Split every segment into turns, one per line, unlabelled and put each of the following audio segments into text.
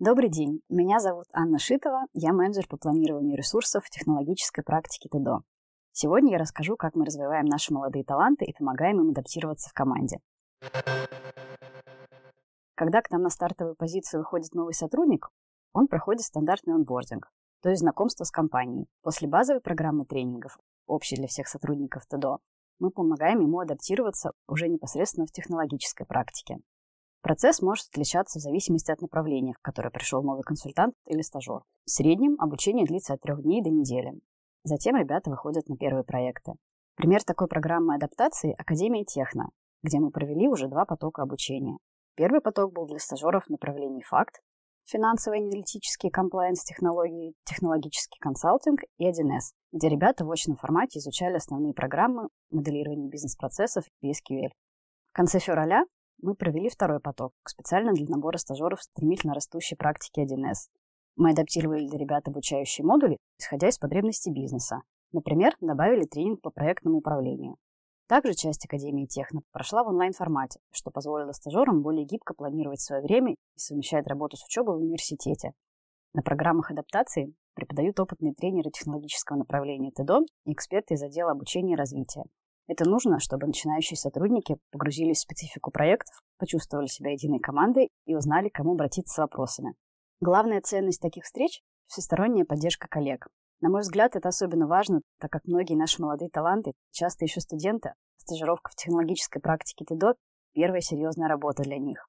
Добрый день, меня зовут Анна Шитова, я менеджер по планированию ресурсов в технологической практике ТДО. Сегодня я расскажу, как мы развиваем наши молодые таланты и помогаем им адаптироваться в команде. Когда к нам на стартовую позицию выходит новый сотрудник, он проходит стандартный онбординг, то есть знакомство с компанией. После базовой программы тренингов, общей для всех сотрудников ТДО, мы помогаем ему адаптироваться уже непосредственно в технологической практике. Процесс может отличаться в зависимости от направления, в которое пришел новый консультант или стажер. В среднем обучение длится от трех дней до недели. Затем ребята выходят на первые проекты. Пример такой программы адаптации – Академия Техно, где мы провели уже два потока обучения. Первый поток был для стажеров в направлении факт, финансовые аналитические комплайенс-технологии, технологический консалтинг и 1С, где ребята в очном формате изучали основные программы моделирования бизнес-процессов и SQL. В конце февраля мы провели второй поток, специально для набора стажеров стремительно растущей практики 1С. Мы адаптировали для ребят обучающие модули, исходя из потребностей бизнеса. Например, добавили тренинг по проектному управлению. Также часть Академии Техно прошла в онлайн-формате, что позволило стажерам более гибко планировать свое время и совмещать работу с учебой в университете. На программах адаптации преподают опытные тренеры технологического направления ТДО и эксперты из отдела обучения и развития. Это нужно, чтобы начинающие сотрудники погрузились в специфику проектов, почувствовали себя единой командой и узнали, к кому обратиться с вопросами. Главная ценность таких встреч – всесторонняя поддержка коллег. На мой взгляд, это особенно важно, так как многие наши молодые таланты, часто еще студенты, стажировка в технологической практике ТДО – первая серьезная работа для них.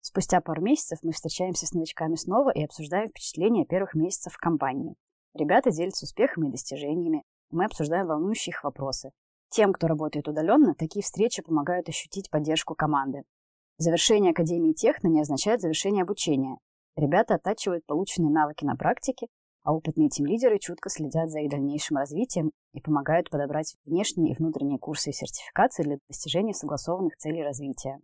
Спустя пару месяцев мы встречаемся с новичками снова и обсуждаем впечатления первых месяцев в компании. Ребята делятся успехами и достижениями. Мы обсуждаем волнующие их вопросы. Тем, кто работает удаленно, такие встречи помогают ощутить поддержку команды. Завершение Академии Техно не означает завершение обучения. Ребята оттачивают полученные навыки на практике, а опытные тим-лидеры чутко следят за их дальнейшим развитием и помогают подобрать внешние и внутренние курсы и сертификации для достижения согласованных целей развития.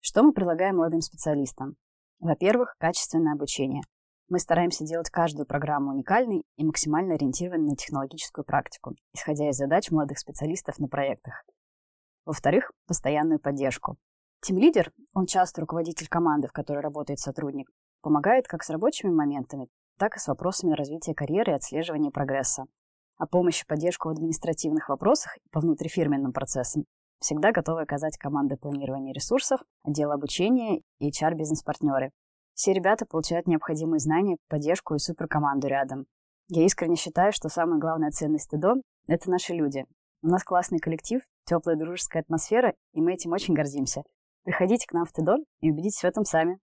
Что мы предлагаем молодым специалистам? Во-первых, качественное обучение. Мы стараемся делать каждую программу уникальной и максимально ориентированной на технологическую практику, исходя из задач молодых специалистов на проектах. Во-вторых, постоянную поддержку. Тим-лидер, он часто руководитель команды, в которой работает сотрудник, помогает как с рабочими моментами, так и с вопросами развития карьеры и отслеживания прогресса. А помощь и поддержку в административных вопросах и по внутрифирменным процессам всегда готовы оказать команды планирования ресурсов, отдел обучения и HR-бизнес-партнеры, все ребята получают необходимые знания, поддержку и суперкоманду рядом. Я искренне считаю, что самая главная ценность ТДО – это наши люди. У нас классный коллектив, теплая дружеская атмосфера, и мы этим очень гордимся. Приходите к нам в ТДО и убедитесь в этом сами.